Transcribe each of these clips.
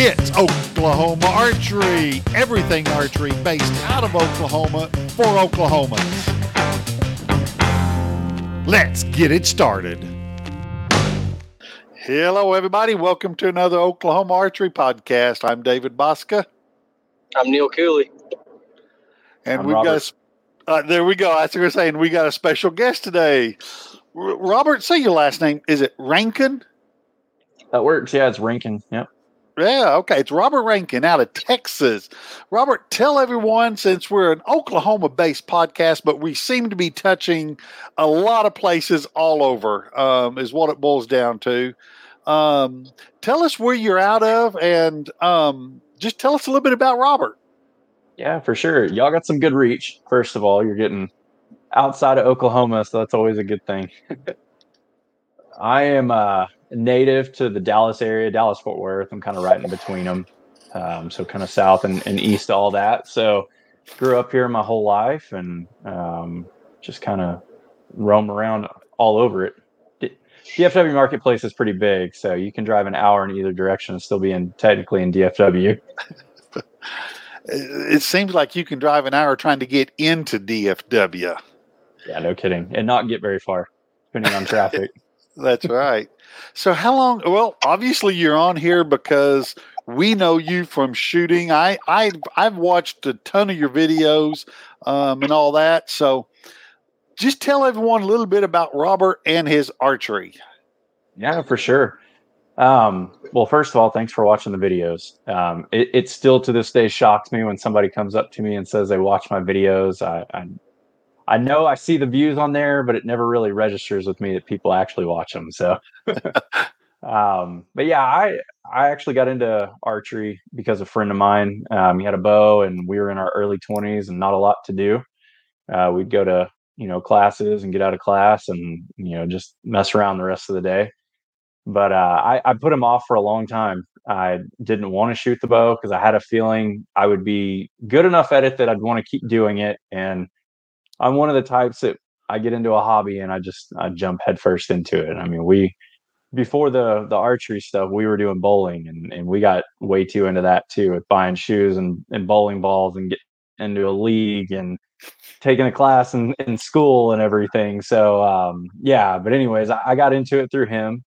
It's Oklahoma Archery, everything archery based out of Oklahoma for Oklahomans. Let's get it started. Hello, everybody. Welcome to another Oklahoma Archery podcast. I'm David Bosca. I'm Neil Cooley. And I'm we've Robert. got, a, uh, there we go. That's what we're saying. We got a special guest today. R- Robert, say your last name. Is it Rankin? That works. Yeah, it's Rankin. Yep. Yeah, okay. It's Robert Rankin out of Texas. Robert, tell everyone since we're an Oklahoma based podcast, but we seem to be touching a lot of places all over, um, is what it boils down to. Um, tell us where you're out of and um, just tell us a little bit about Robert. Yeah, for sure. Y'all got some good reach. First of all, you're getting outside of Oklahoma, so that's always a good thing. I am uh, native to the Dallas area, Dallas Fort Worth. I'm kind of right in between them, um, so kind of south and, and east, all that. So grew up here my whole life and um, just kind of roam around all over it. DFW Marketplace is pretty big, so you can drive an hour in either direction and still be in technically in DFW. It seems like you can drive an hour trying to get into DFW. Yeah, no kidding, and not get very far depending on traffic. That's right. So how long well, obviously you're on here because we know you from shooting. I I I've watched a ton of your videos um, and all that. So just tell everyone a little bit about Robert and his archery. Yeah, for sure. Um, well, first of all, thanks for watching the videos. Um, it, it still to this day shocks me when somebody comes up to me and says they watch my videos. I, I, I know I see the views on there, but it never really registers with me that people actually watch them. So, um, but yeah, I I actually got into archery because a friend of mine um, he had a bow, and we were in our early twenties and not a lot to do. Uh, we'd go to you know classes and get out of class and you know just mess around the rest of the day but uh, I, I put him off for a long time. I didn't want to shoot the bow because I had a feeling I would be good enough at it that I'd want to keep doing it. And I'm one of the types that I get into a hobby and I just I jump headfirst into it. I mean, we before the the archery stuff, we were doing bowling and, and we got way too into that too with buying shoes and, and bowling balls and get into a league and taking a class in, in school and everything. So um, yeah, but anyways, I, I got into it through him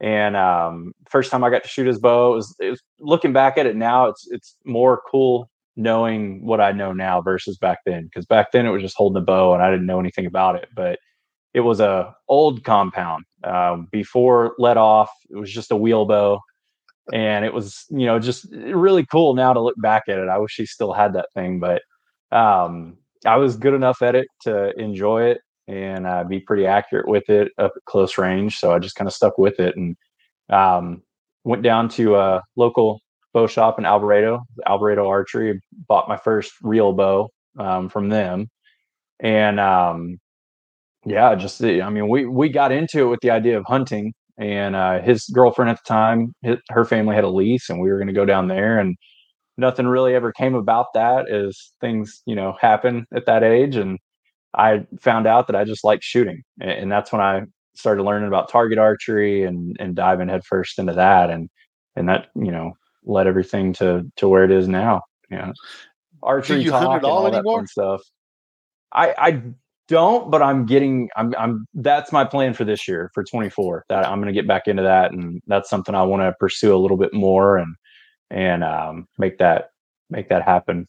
and um, first time I got to shoot his bow, it was, it was looking back at it now. It's it's more cool knowing what I know now versus back then. Because back then it was just holding the bow and I didn't know anything about it. But it was a old compound um, before let off. It was just a wheel bow, and it was you know just really cool now to look back at it. I wish he still had that thing, but um, I was good enough at it to enjoy it and uh, be pretty accurate with it up at close range. So I just kind of stuck with it and um, went down to a local bow shop in Alvarado, Alvarado Archery. Bought my first real bow um, from them, and um, yeah, just I mean, we we got into it with the idea of hunting. And uh, his girlfriend at the time, his, her family had a lease, and we were going to go down there. And nothing really ever came about that as things, you know, happen at that age. And I found out that I just like shooting, a- and that's when I started learning about target archery and and diving headfirst into that, and and that you know led everything to to where it is now. Know, archery you hunt talk and all all that anymore? fun stuff. I I don't, but I'm getting I'm I'm that's my plan for this year for 24. That I'm going to get back into that, and that's something I want to pursue a little bit more and and um, make that make that happen.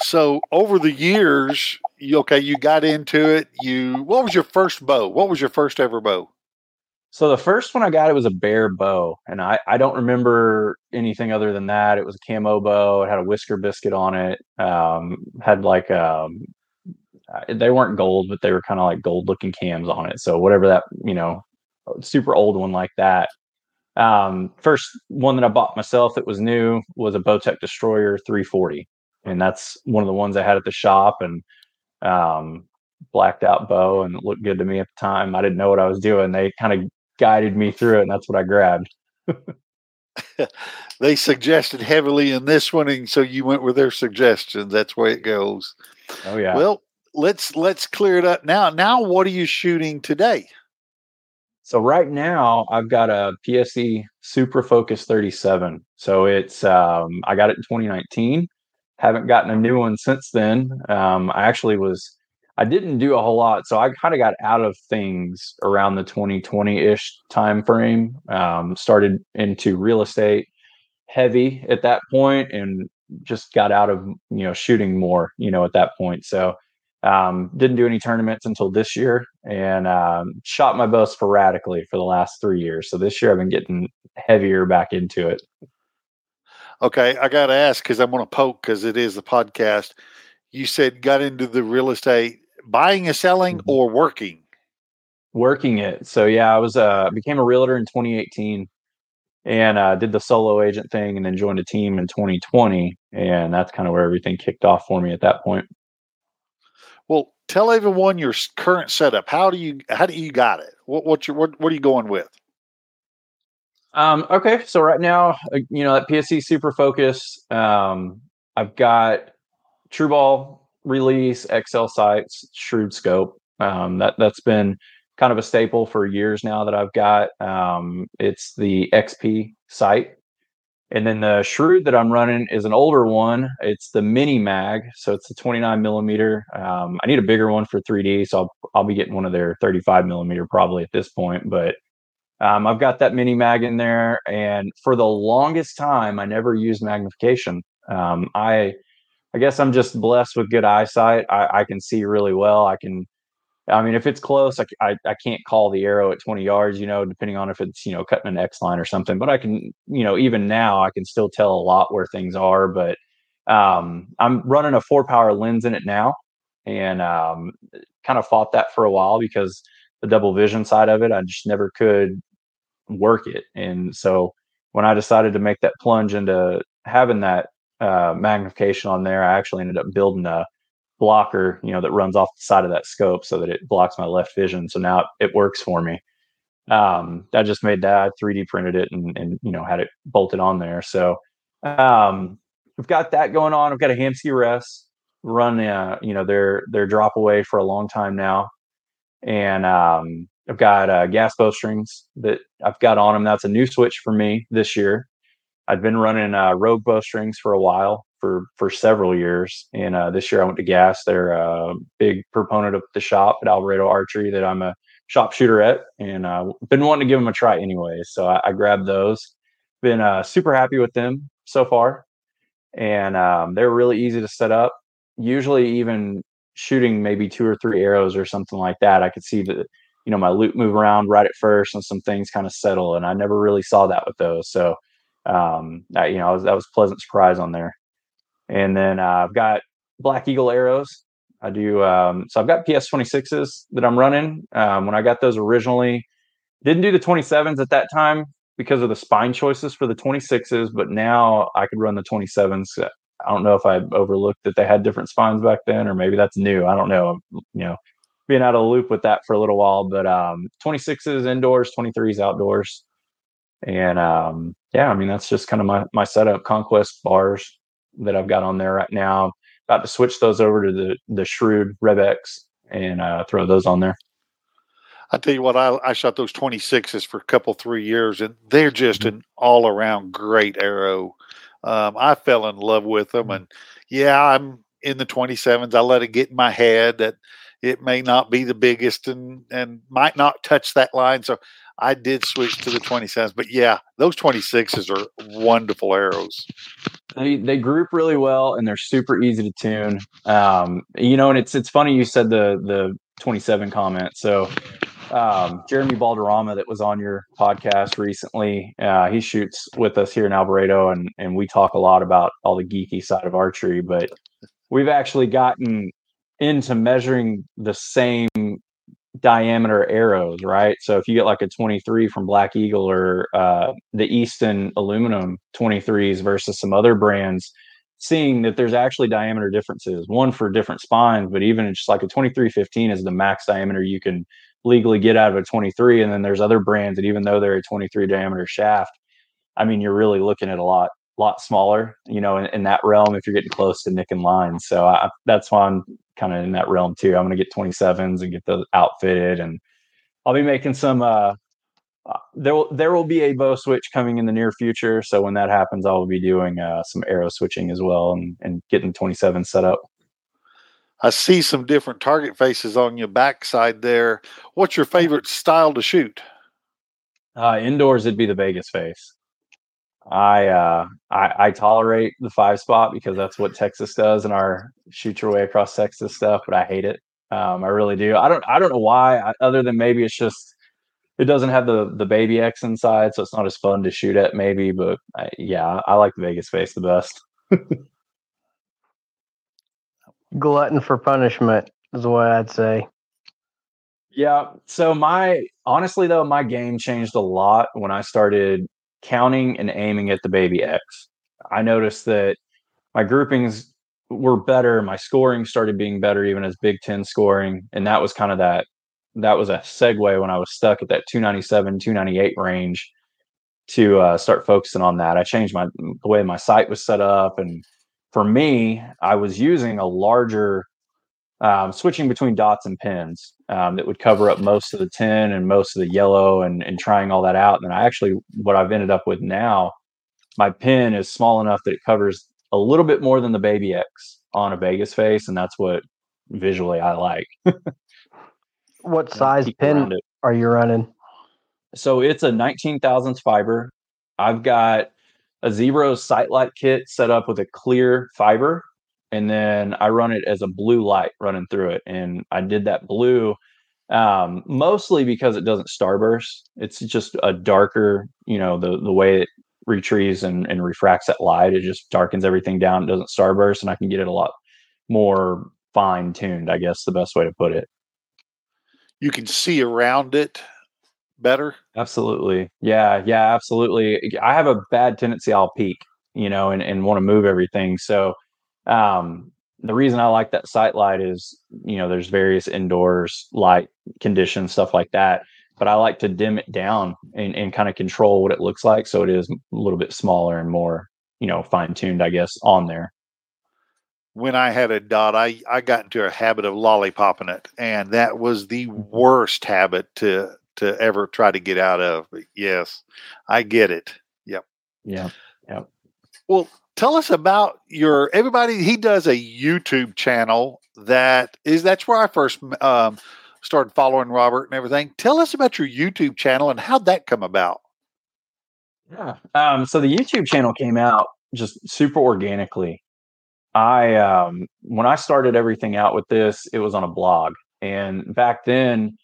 So over the years, you okay, you got into it. You what was your first bow? What was your first ever bow? So the first one I got it was a bear bow, and I I don't remember anything other than that. It was a camo bow. It had a whisker biscuit on it. Um, had like um, they weren't gold, but they were kind of like gold looking cams on it. So whatever that you know, super old one like that. Um, first one that I bought myself that was new was a Bowtech Destroyer 340, and that's one of the ones I had at the shop and um, blacked out bow and it looked good to me at the time. I didn't know what I was doing. They kind of guided me through it, and that's what I grabbed. They suggested heavily in this one, and so you went with their suggestions. That's where it goes. Oh yeah. Well, let's let's clear it up now. Now, what are you shooting today? So right now I've got a PSE Super Focus 37. So it's um, I got it in 2019. Haven't gotten a new one since then. Um, I actually was I didn't do a whole lot, so I kind of got out of things around the 2020-ish time frame. Um, started into real estate heavy at that point, and just got out of you know shooting more. You know at that point, so um, didn't do any tournaments until this year, and um, shot my bow sporadically for the last three years. So this year I've been getting heavier back into it. Okay, I got to ask because I'm going to poke because it is the podcast. You said got into the real estate buying and selling mm-hmm. or working? Working it. So yeah, I was uh became a realtor in 2018 and uh, did the solo agent thing and then joined a team in 2020 and that's kind of where everything kicked off for me at that point well tell everyone your current setup how do you how do you got it what what's your what, what are you going with um okay so right now uh, you know that PSE Super Focus um i've got TruBall release, Axcel sights, shrewd scope. Um, that that's been kind of a staple for years now that I've got. Um, it's the XP sight. And then the Shrewd that I'm running is an older one. It's the mini mag, so it's a 29 millimeter. Um, I need a bigger one for 3D, so I'll I'll be getting one of their 35 millimeter probably at this point. But um, I've got that mini mag in there, and for the longest time, I never used magnification. Um, I I guess I'm just blessed with good eyesight. I, I can see really well. I can, I mean, if it's close, I, I, I, can't call the arrow at 20 yards, you know, depending on if it's, you know, cutting an X line or something. But I can, you know, even now I can still tell a lot where things are. But um, I'm running a four power lens in it now and um, kind of fought that for a while because the double vision side of it, I just never could work it. And so when I decided to make that plunge into having that uh, magnification on there, I actually ended up building a blocker, you know, that runs off the side of that scope so that it blocks my left vision. So now it, it works for me. Um, I just made that, I 3D printed it and, and, you know, had it bolted on there. So um, we've got that going on. I've got a Hamskea rest run, uh, you know, their, their drop away for a long time now. And um, I've got uh, gas bowstrings that I've got on them. That's a new switch for me this year. I'd been running uh, Rogue bowstrings for a while, for for several years, and uh, this year I went to Gas. They're a big proponent of the shop at Alvarado Archery that I'm a shop shooter at, and uh, been wanting to give them a try anyway. So I, I grabbed those. Been uh, super happy with them so far, and um, they're really easy to set up. Usually, even shooting maybe two or three arrows or something like that, I could see that you know my loop move around right at first and some things kind of settle, and I never really saw that with those. So um, I, you know, I was, that was pleasant surprise on there. And then uh, I've got Black Eagle arrows. I do. Um, so I've got PS 26s that I'm running. Um, when I got those originally, didn't do the 27s at that time because of the spine choices for the 26s, but now I could run the 27s. I don't know if I overlooked that they had different spines back then, or maybe that's new. I don't know. You know, being out of the loop with that for a little while, but um, 26s indoors, 23s outdoors and um, yeah, I mean that's just kind of my my setup. Conquest bars that I've got on there right now. About to switch those over to the the Shrewd Rev and uh, throw those on there. I tell you what, I, I shot those 26s for a couple, three years, and they're just mm-hmm. an all around great arrow. Um, I fell in love with them. Mm-hmm. And yeah, I'm in the 27s. I let it get in my head that it may not be the biggest and, and might not touch that line. So I did switch to the 27s, but yeah, those 26s are wonderful arrows. They they group really well and they're super easy to tune. Um, you know, and it's it's funny you said the the 27 comment. So um, Jeremy Balderrama that was on your podcast recently, uh, he shoots with us here in Alvarado, and and we talk a lot about all the geeky side of archery, but we've actually gotten into measuring the same diameter arrows, right? So if you get like a 23 from Black Eagle or uh, the Easton aluminum 23s versus some other brands, seeing that there's actually diameter differences, one for different spines, but even just like a 2315 is the max diameter you can legally get out of a 23. And then there's other brands that even though they're a 23 diameter shaft, I mean, you're really looking at a lot lot smaller, you know, in, in, that realm if you're getting close to Nick and line. So I, that's why I'm kind of in that realm too. I'm going to get 27s and get those outfitted, and I'll be making some uh, uh, there will there will be a bow switch coming in the near future. So when that happens, I will be doing uh, some arrow switching as well and, and getting 27 set up. I see some different target faces on your backside there. What's your favorite style to shoot? Uh, indoors, it'd be the Vegas face. I, uh, I I tolerate the five spot because that's what Texas does in our shoot your way across Texas stuff, but I hate it. Um, I really do. I don't I don't know why. I, other than maybe it's just it doesn't have the the baby X inside, so it's not as fun to shoot at. Maybe, but I, yeah, I like the Vegas face the best. Glutton for punishment is what I'd say. Yeah. So my honestly though, my game changed a lot when I started counting and aiming at the baby X. I noticed that my groupings were better. My scoring started being better, even as Big Ten scoring, and that was kind of that. That was a segue when I was stuck at that 297, 298 range to uh, start focusing on that. I changed my the way my sight was set up, and for me, I was using a larger um, switching between dots and pins um, that would cover up most of the tin and most of the yellow and, and trying all that out. And I actually, what I've ended up with now, my pin is small enough that it covers a little bit more than the baby X on a Vegas face. And that's what visually I like. what size pin are you running? So it's a 19 thousandths fiber. I've got a Zebro Sightlight kit set up with a clear fiber and then I run it as a blue light running through it. And I did that blue um, mostly because it doesn't starburst. It's just a darker, you know, the the way it retrieves and, and refracts that light, it just darkens everything down. It doesn't starburst, and I can get it a lot more fine tuned. I guess the best way to put it. You can see around it better. Absolutely, yeah, yeah, absolutely. I have a bad tendency. I'll peek, you know, and, and want to move everything. So um, the reason I like that sight light is, you know, there's various indoors light conditions, stuff like that. But I like to dim it down and, and kind of control what it looks like. So it is a little bit smaller and more, you know, fine tuned, I guess, on there. When I had a dot, I, I got into a habit of lollipopping it. And that was the worst habit to to ever try to get out of. But yes, I get it. Yep. Yeah. Yep. Well, tell us about your everybody he does a youtube channel that is that's where i first um, started following robert and everything. Tell us about your youtube channel and how'd that come about? Yeah um, so the youtube channel came out just super organically. I um, when i started everything out with this it was on a blog and back then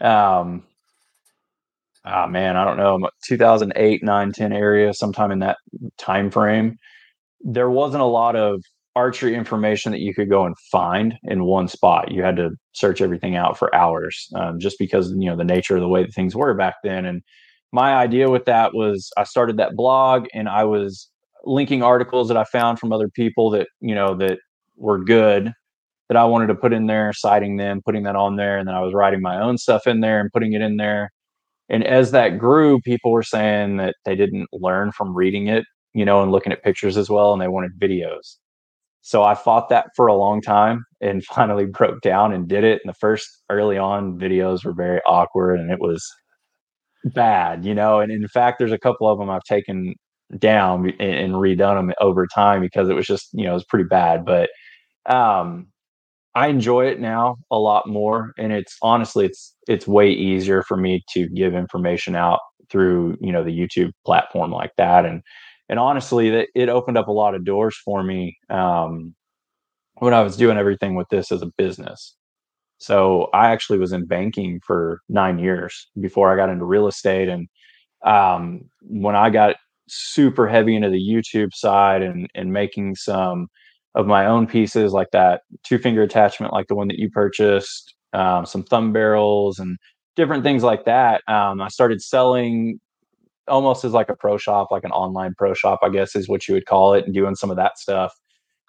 um, oh man i don't know 2008 9 10 area sometime in that time frame there wasn't a lot of archery information that you could go and find in one spot. You had to search everything out for hours, um, just because you know the nature of the way that things were back then. And my idea with that was I started that blog and I was linking articles that I found from other people that you know that were good that I wanted to put in there, citing them, putting that on there, and then I was writing my own stuff in there and putting it in there. And as that grew, people were saying that they didn't learn from reading it you know, and looking at pictures as well, and they wanted videos. So I fought that for a long time and finally broke down and did it. And the first early on videos were very awkward and it was bad, you know. And in fact, there's a couple of them I've taken down and, and redone them over time because it was just, you know, it was pretty bad. But um, I enjoy it now a lot more, and it's honestly, it's it's way easier for me to give information out through you know the YouTube platform like that, and and honestly, that it opened up a lot of doors for me um, when I was doing everything with this as a business. So I actually was in banking for nine years before I got into real estate, and um, when I got super heavy into the YouTube side and and making some of my own pieces like that two finger attachment like the one that you purchased um, some thumb barrels and different things like that um, i started selling almost as like a pro shop, like an online pro shop, I guess is what you would call it, and doing some of that stuff.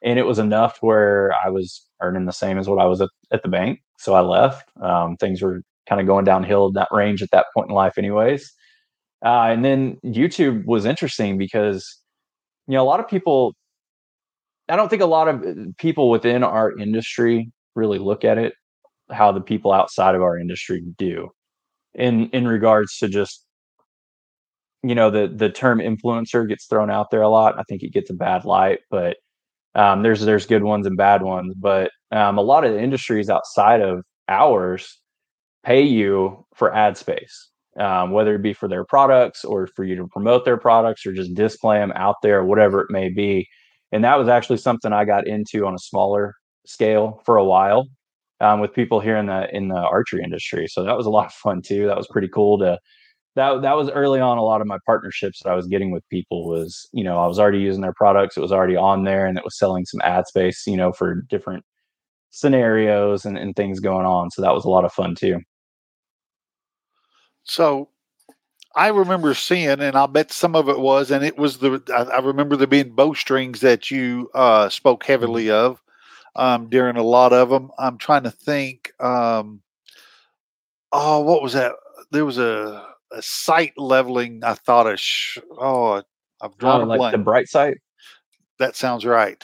And it was enough where I was earning the same as what I was at, at the bank. So I left. Um, things were kind of going downhill in that range at that point in life, anyways. Uh, and then YouTube was interesting because, you know, a lot of people, I don't think a lot of uh, people within our industry really look at it how the people outside of our industry do in in regards to just you know the the term influencer gets thrown out there a lot. I think it gets a bad light, but um, there's there's good ones and bad ones. But um, a lot of the industries outside of ours pay you for ad space, um, whether it be for their products or for you to promote their products or just display them out there, whatever it may be. And that was actually something I got into on a smaller scale for a while um, with people here in the in the archery industry. So that was a lot of fun too. That was pretty cool to that that was early on a lot of my partnerships that I was getting with people was, you know, I was already using their products, it was already on there and it was selling some ad space, you know, for different scenarios and, and things going on. So that was a lot of fun too. So I remember seeing, and I'll bet some of it was, and it was the I, I remember there being bowstrings that you uh, spoke heavily mm-hmm. of um, during a lot of them. I'm trying to think. Um, oh, what was that? There was a, a sight leveling. I thought a sh- oh, I've drawn oh, like blank. the bright sight. That sounds right.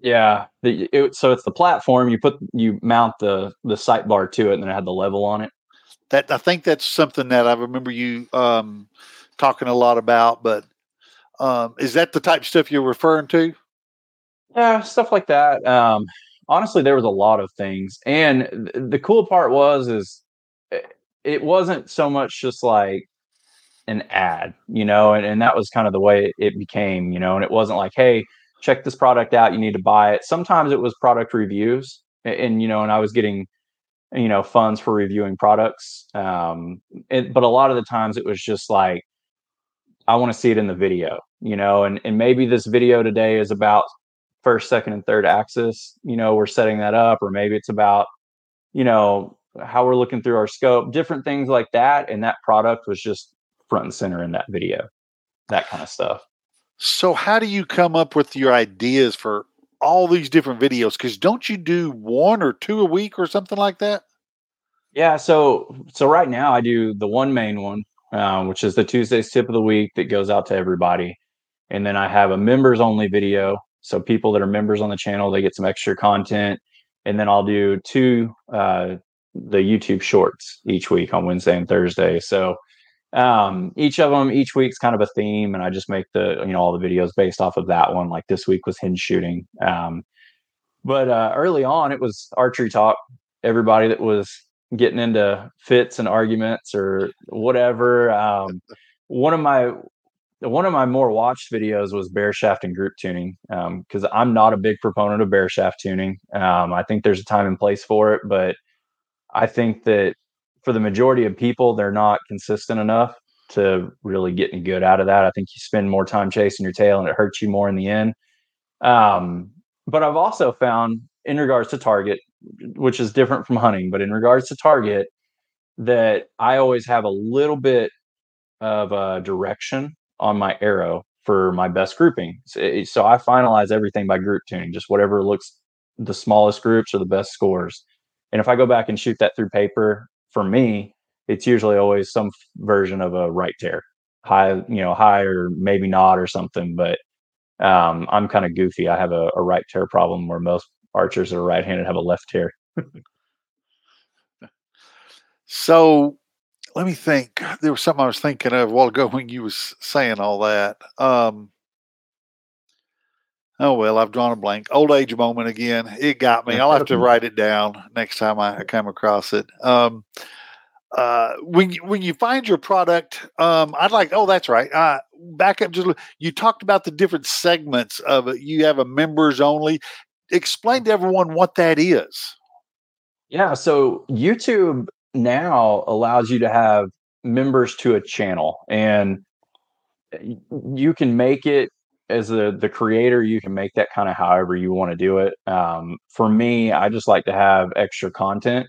Yeah. The, it, so it's the platform. You put you mount the the sight bar to it, and then it had the level on it. That I think that's something that I remember you um, talking a lot about. But um, is that the type of stuff you're referring to? Yeah, stuff like that. Um, honestly, there was a lot of things, and th- the cool part was is eh, it wasn't so much just like an ad, you know, and, and that was kind of the way it became, you know, and it wasn't like, hey, check this product out, you need to buy it. Sometimes it was product reviews, and, and you know, and I was getting you know funds for reviewing products um but a lot of the times it was just like i want to see it in the video you know and and maybe this video today is about first second and third axis you know we're setting that up or maybe it's about you know how we're looking through our scope different things like that and that product was just front and center in that video that kind of stuff. So how do you come up with your ideas for all these different videos? Because don't you do one or two a week or something like that? Yeah so so right now i do the one main one uh, which is the tuesday's tip of the week that goes out to everybody. And then i have a members only video so people that are members on the channel they get some extra content. And then i'll do two uh, the youtube shorts each week on wednesday and thursday. So um, each of them each week's kind of a theme and i just make the you know all the videos based off of that one. Like this week was hinge shooting um, but uh, early on it was archery talk. Everybody that was getting into fits and arguments or whatever um, one of my one of my more watched videos was bare shaft and group tuning because um, i'm not a big proponent of bare shaft tuning. Um, i think there's a time and place for it but i think that for the majority of people, they're not consistent enough to really get any good out of that. I think you spend more time chasing your tail and it hurts you more in the end. Um, but I've also found in regards to target, which is different from hunting, but in regards to target, that I always have a little bit of a direction on my arrow for my best grouping. So, so I finalize everything by group tuning, just whatever looks the smallest groups or the best scores. And if I go back and shoot that through paper, for me, it's usually always some version of a right tear, high, you know, high or maybe not or something. But um, I'm kind of goofy. I have a, a right tear problem where most archers that are right-handed have a left tear. so let me think. There was something I was thinking of a while ago when you was saying all that. Um, oh well, I've drawn a blank. Old age moment again. It got me. I'll have to write it down next time I come across it. Um, uh, when you, when you find your product, um, I'd like. Oh, that's right. Uh, back up. Just you talked about the different segments of it. You have a members only. Explain to everyone what that is. Yeah. So YouTube now allows you to have members to a channel, and you can make it as the the creator you can make that kind of however you want to do it um, for me i just like to have extra content.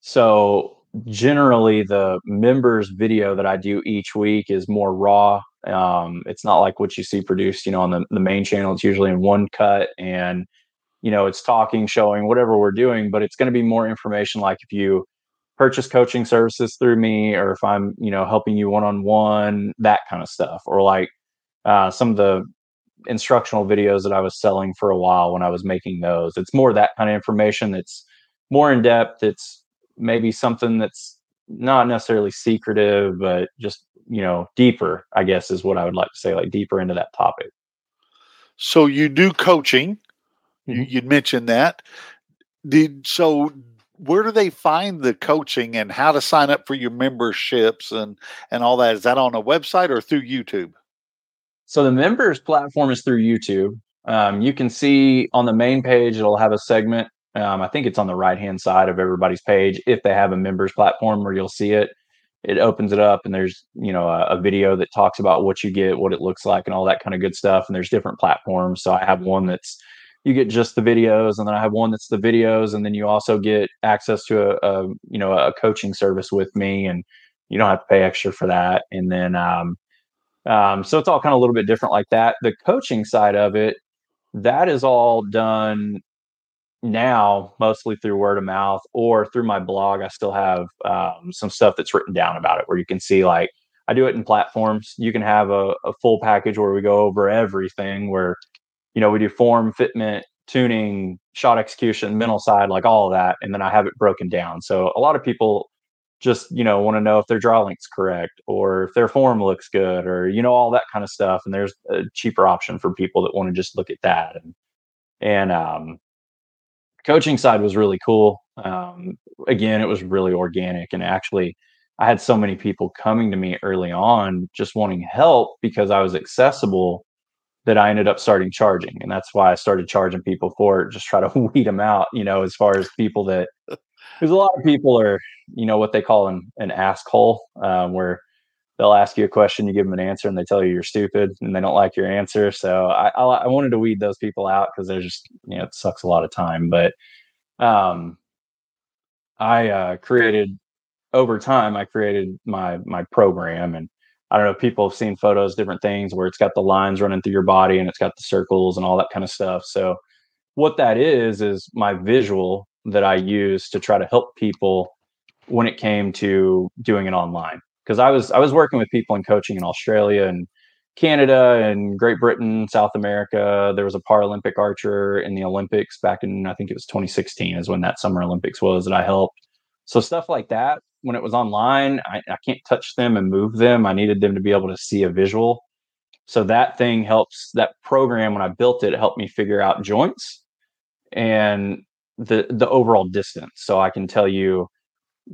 So generally the members video that i do each week is more raw um, it's not like what you see produced you know on the, the main channel it's usually in one cut and you know it's talking showing whatever we're doing but it's going to be more information like if you purchase coaching services through me or if i'm you know helping you one-on-one that kind of stuff or like uh, some of the instructional videos that I was selling for a while when I was making those. It's more that kind of information that's more in depth. It's maybe something that's not necessarily secretive, but just you know deeper. I guess is what I would like to say, like deeper into that topic. So you do coaching. Mm-hmm. You, you'd mentioned that. Did so where do they find the coaching and how to sign up for your memberships and and all that is that on a website or through youtube so the members platform is through youtube. Um, you can see on the main page it'll have a segment. Um, i think it's on the right hand side of everybody's page. If they have a members platform where you'll see it it opens it up and there's you know a, a video that talks about what you get what it looks like and all that kind of good stuff. And there's different platforms. So i have one that's you get just the videos and then i have one that's the videos. And then you also get access to a, a you know a coaching service with me and you don't have to pay extra for that. And then um, um, so it's all kind of a little bit different like that the coaching side of it that is all done now mostly through word of mouth or through my blog i still have um, some stuff that's written down about it where you can see like i do it in platforms you can have a, a full package where we go over everything where you know, we do form, fitment, tuning, shot execution, mental side, like all of that. And then I have it broken down. So a lot of people just, you know, want to know if their draw link's correct or if their form looks good or, you know, all that kind of stuff. And there's a cheaper option for people that want to just look at that. And, and, um, coaching side was really cool. Um, again, it was really organic and actually, I had so many people coming to me early on just wanting help because I was accessible that I ended up starting charging. And that's why I started charging people for it, just try to weed them out, you know, as far as people that, because a lot of people are, you know, what they call an, an ask hole, um, where they'll ask you a question, you give them an answer, and they tell you you're stupid and they don't like your answer. So I, I, I wanted to weed those people out because they're just, you know, it sucks a lot of time. But um, I uh, created over time, I created my my program and I don't know if people have seen photos, different things where it's got the lines running through your body and it's got the circles and all that kind of stuff. So, what that is, is my visual that I use to try to help people when it came to doing it online. Because I was I was working with people and coaching in Australia and Canada and Great Britain, South America. There was a Paralympic archer in the Olympics back in I think it was 2016 is when that Summer Olympics was that I helped. So stuff like that when it was online, I, I can't touch them and move them. I needed them to be able to see a visual. So that thing helps that program when I built it, it helped me figure out joints and the the overall distance. So I can tell you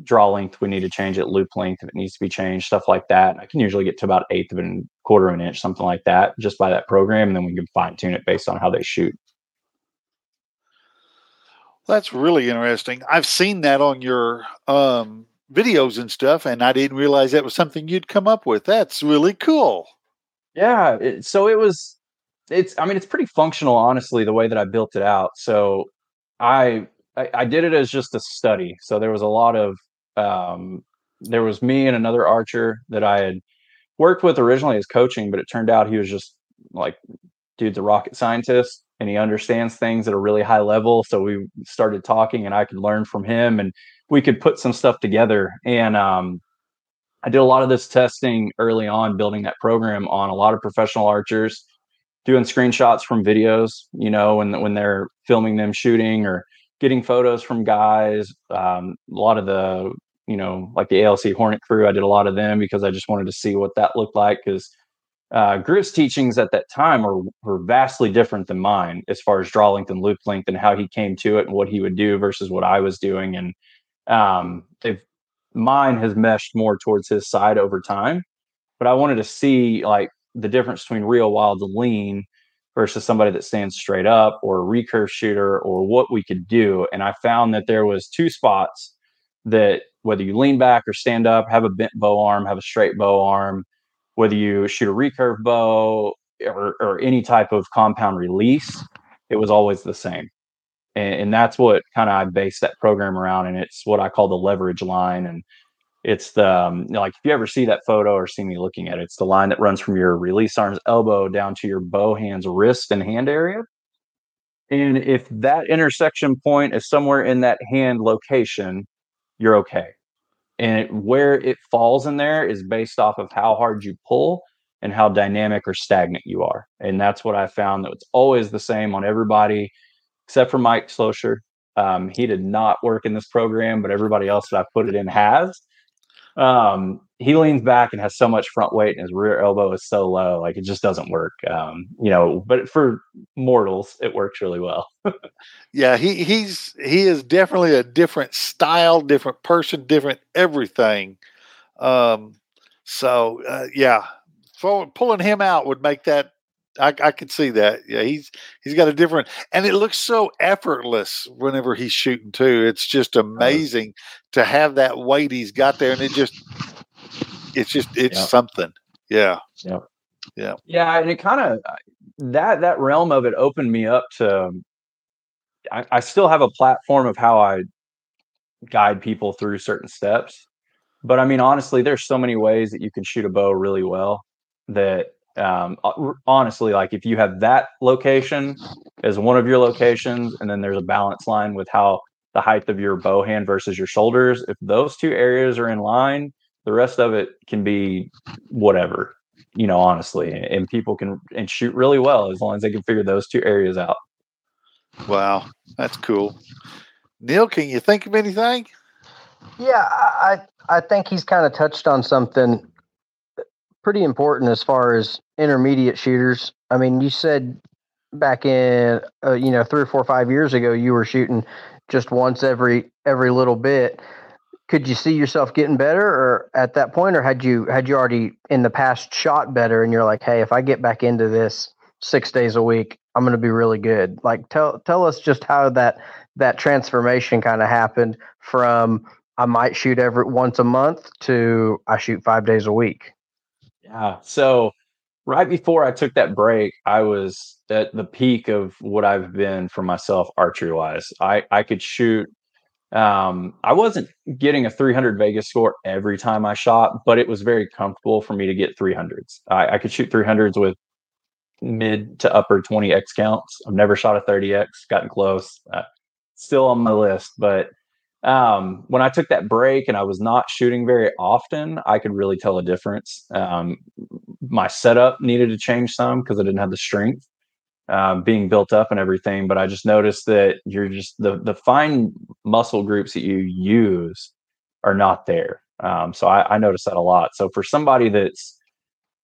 draw length we need to change it, loop length if it needs to be changed, stuff like that. I can usually get to about eighth of a quarter of an inch, something like that, just by that program, and then we can fine tune it based on how they shoot. That's really interesting. I've seen that on your um, videos and stuff, and I didn't realize that was something you'd come up with. That's really cool. Yeah. It, so it was. It's. I mean, it's pretty functional, honestly, the way that I built it out. So I I, I did it as just a study. So there was a lot of um, there was me and another archer that I had worked with originally as coaching, but it turned out he was just like dude's a rocket scientist and he understands things at a really high level. So we started talking and I could learn from him and we could put some stuff together. And um, I did a lot of this testing early on, building that program on a lot of professional archers, doing screenshots from videos, you know, when when they're filming them shooting or getting photos from guys. Um, a lot of the, you know, like the ALC Hornet crew, I did a lot of them because I just wanted to see what that looked like because uh, Griff's teachings at that time were, were vastly different than mine as far as draw length and loop length and how he came to it and what he would do versus what I was doing. And um, mine has meshed more towards his side over time, but I wanted to see like the difference between real wild lean versus somebody that stands straight up or a recurve shooter or what we could do. And I found that there was two spots that whether you lean back or stand up, have a bent bow arm, have a straight bow arm, whether you shoot a recurve bow or, or any type of compound release, it was always the same and, and that's what kind of I base that program around, and it's what I call the leverage line, and it's the um, like if you ever see that photo or see me looking at it, it's the line that runs from your release arm's elbow down to your bow hand's wrist and hand area. And if that intersection point is somewhere in that hand location, you're okay. And it, where it falls in there is based off of how hard you pull and how dynamic or stagnant you are. And that's what I found that it's always the same on everybody except for Mike Schloesser. Um, he did not work in this program, but everybody else that I put it in has. Um, he leans back and has so much front weight, and his rear elbow is so low, like it just doesn't work. Um, you know, but for mortals, it works really well. yeah, he he's he is definitely a different style, different person, different everything. Um, so uh, yeah, pulling him out would make that I, I could see that. Yeah, he's he's got a different, and it looks so effortless whenever he's shooting too. It's just uh-huh. amazing to have that weight he's got there, and it just, it's just it's yep. something. Yeah, yeah, yeah, yeah, and it kind of that that realm of it opened me up to. Um, I, I still have a platform of how I guide people through certain steps, but I mean honestly, there's so many ways that you can shoot a bow really well that um, honestly, like if you have that location as one of your locations, and then there's a balance line with how the height of your bow hand versus your shoulders, if those two areas are in line, the rest of it can be whatever, you know, honestly, and people can and shoot really well as long as they can figure those two areas out. Wow, that's cool. Neil, can you think of anything? Yeah, I I think he's kind of touched on something pretty important as far as intermediate shooters. I mean, you said back in uh, you know three or four or five years ago you were shooting just once every every little bit. Could you see yourself getting better, or at that point, or had you had you already in the past shot better, and you're like, hey, if I get back into this six days a week, I'm going to be really good. Like tell tell us just how that that transformation kind of happened from I might shoot every once a month to I shoot five days a week. Yeah. So right before I took that break, I was at the peak of what I've been for myself archery wise. I I could shoot. Um, I wasn't getting a 300 Vegas score every time I shot, but it was very comfortable for me to get 300s. I, I could shoot 300s with mid to upper 20x counts. I've never shot a 30x, gotten close. Uh, still on my list, but um, when I took that break and I was not shooting very often, I could really tell a difference. Um, my setup needed to change some because I didn't have the strength um, being built up and everything. But I just noticed that you're just the the fine muscle groups that you use are not there. Um, so I, I noticed that a lot. So for somebody that's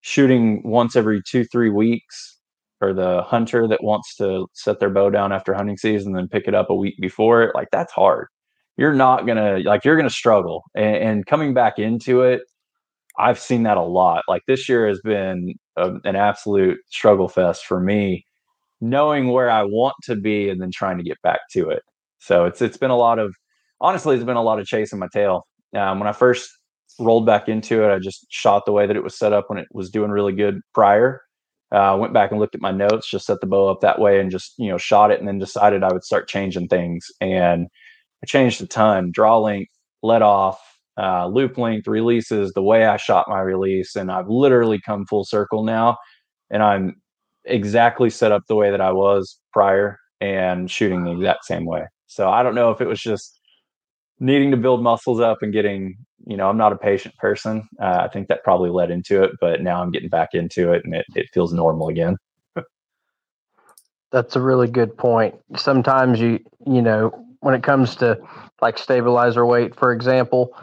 shooting once every two three weeks, or the hunter that wants to set their bow down after hunting season and then pick it up a week before it, like that's hard you're not gonna like you're gonna struggle. And, and coming back into it, I've seen that a lot. Like this year has been a, an absolute struggle fest for me, knowing where I want to be and then trying to get back to it. So it's it's been a lot of honestly, it's been a lot of chasing my tail. Um, when I first rolled back into it, I just shot the way that it was set up when it was doing really good prior. Uh, went back and looked at my notes, just set the bow up that way, and just you know shot it, and then decided I would start changing things. And I changed a ton. Draw length, let off, uh, loop length, releases, the way I shot my release, and I've literally come full circle now, and I'm exactly set up the way that I was prior and shooting the exact same way. So I don't know if it was just needing to build muscles up and getting, you know, I'm not a patient person. Uh, I think that probably led into it, but now I'm getting back into it and it, it feels normal again. That's a really good point. Sometimes you, you know, when it comes to like stabilizer weight, for example,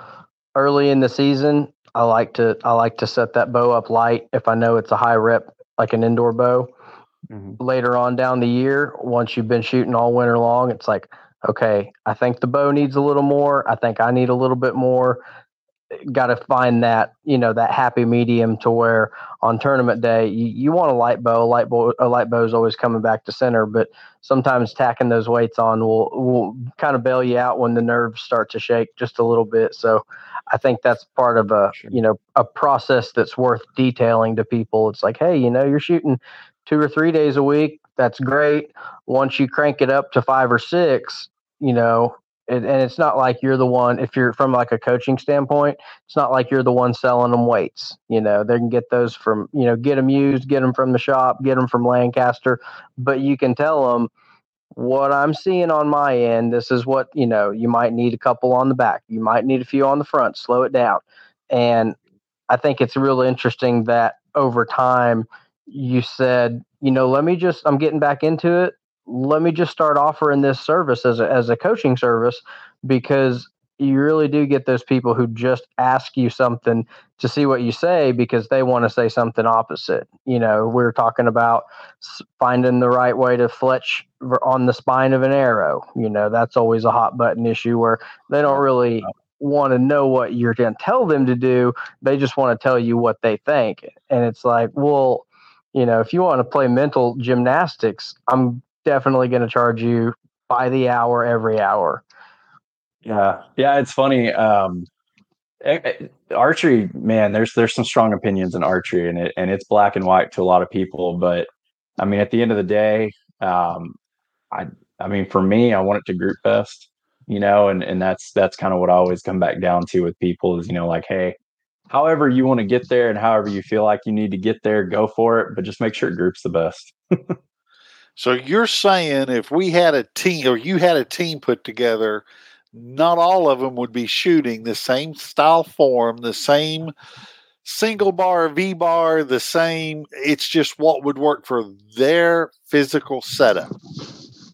early in the season, I like to I like to set that bow up light if I know it's a high rep like an indoor bow. Mm-hmm. Later on down the year, once you've been shooting all winter long, it's like, okay, I think the bow needs a little more. I think I need a little bit more got to find that you know that happy medium to where on tournament day you, you want a light bow a light bow a light bow is always coming back to center but sometimes tacking those weights on will will kind of bail you out when the nerves start to shake just a little bit so i think that's part of a sure. you know a process that's worth detailing to people. It's like hey you know you're shooting two or three days a week. That's great. Once you crank it up to five or six you know and, and it's not like you're the one if you're from like a coaching standpoint it's not like you're the one selling them weights you know? They can get those from you know get them used get them from the shop get them from lancaster but you can tell them what i'm seeing on my end this is what you know you might need a couple on the back you might need a few on the front slow it down. And i think it's really interesting that over time you said you know let me just i'm getting back into it. Let me just start offering this service as a, as a coaching service because you really do get those people who just ask you something to see what you say because they want to say something opposite. You know, we are talking about finding the right way to fletch on the spine of an arrow. You know, that's always a hot button issue where they don't really want to know what you're going to tell them to do. They just want to tell you what they think. And it's like, well, you know, if you want to play mental gymnastics, I'm definitely going to charge you by the hour every hour. Yeah, yeah, it's funny. Um, archery, man, there's there's some strong opinions in archery, and it and it's black and white to a lot of people. But I mean, at the end of the day, um, I I mean, for me, I want it to group best, you know, and and that's that's kind of what I always come back down to with people is you know like, hey, however you want to get there and however you feel like you need to get there, go for it, but just make sure it groups the best. so you're saying if we had a team or you had a team put together not all of them would be shooting the same style form, the same single bar, V bar, the same. It's just what would work for their physical setup.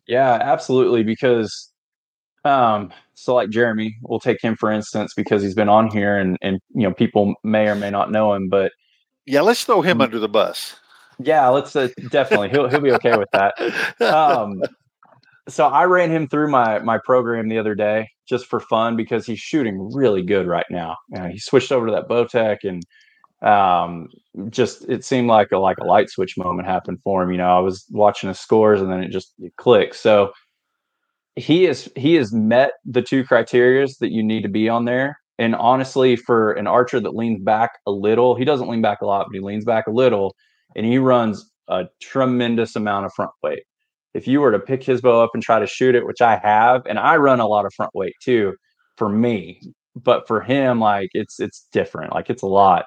Yeah, absolutely. Because, um, so like Jeremy, we'll take him for instance because he's been on here, and and you know people may or may not know him, but yeah, let's throw him under the bus. Yeah, let's uh, definitely he'll he'll be okay with that. Um, so I ran him through my my program the other day just for fun because he's shooting really good right now. Uh, he switched over to that Bowtech and um, just it seemed like a like a light switch moment happened for him. You know, I was watching his scores and then it just it clicked. So he is he has met the two criterias that you need to be on there. And honestly, for an archer that leans back a little, he doesn't lean back a lot, but he leans back a little, and he runs a tremendous amount of front weight if you were to pick his bow up and try to shoot it, which I have, and I run a lot of front weight too, for me, but for him, like it's it's different. Like it's a lot.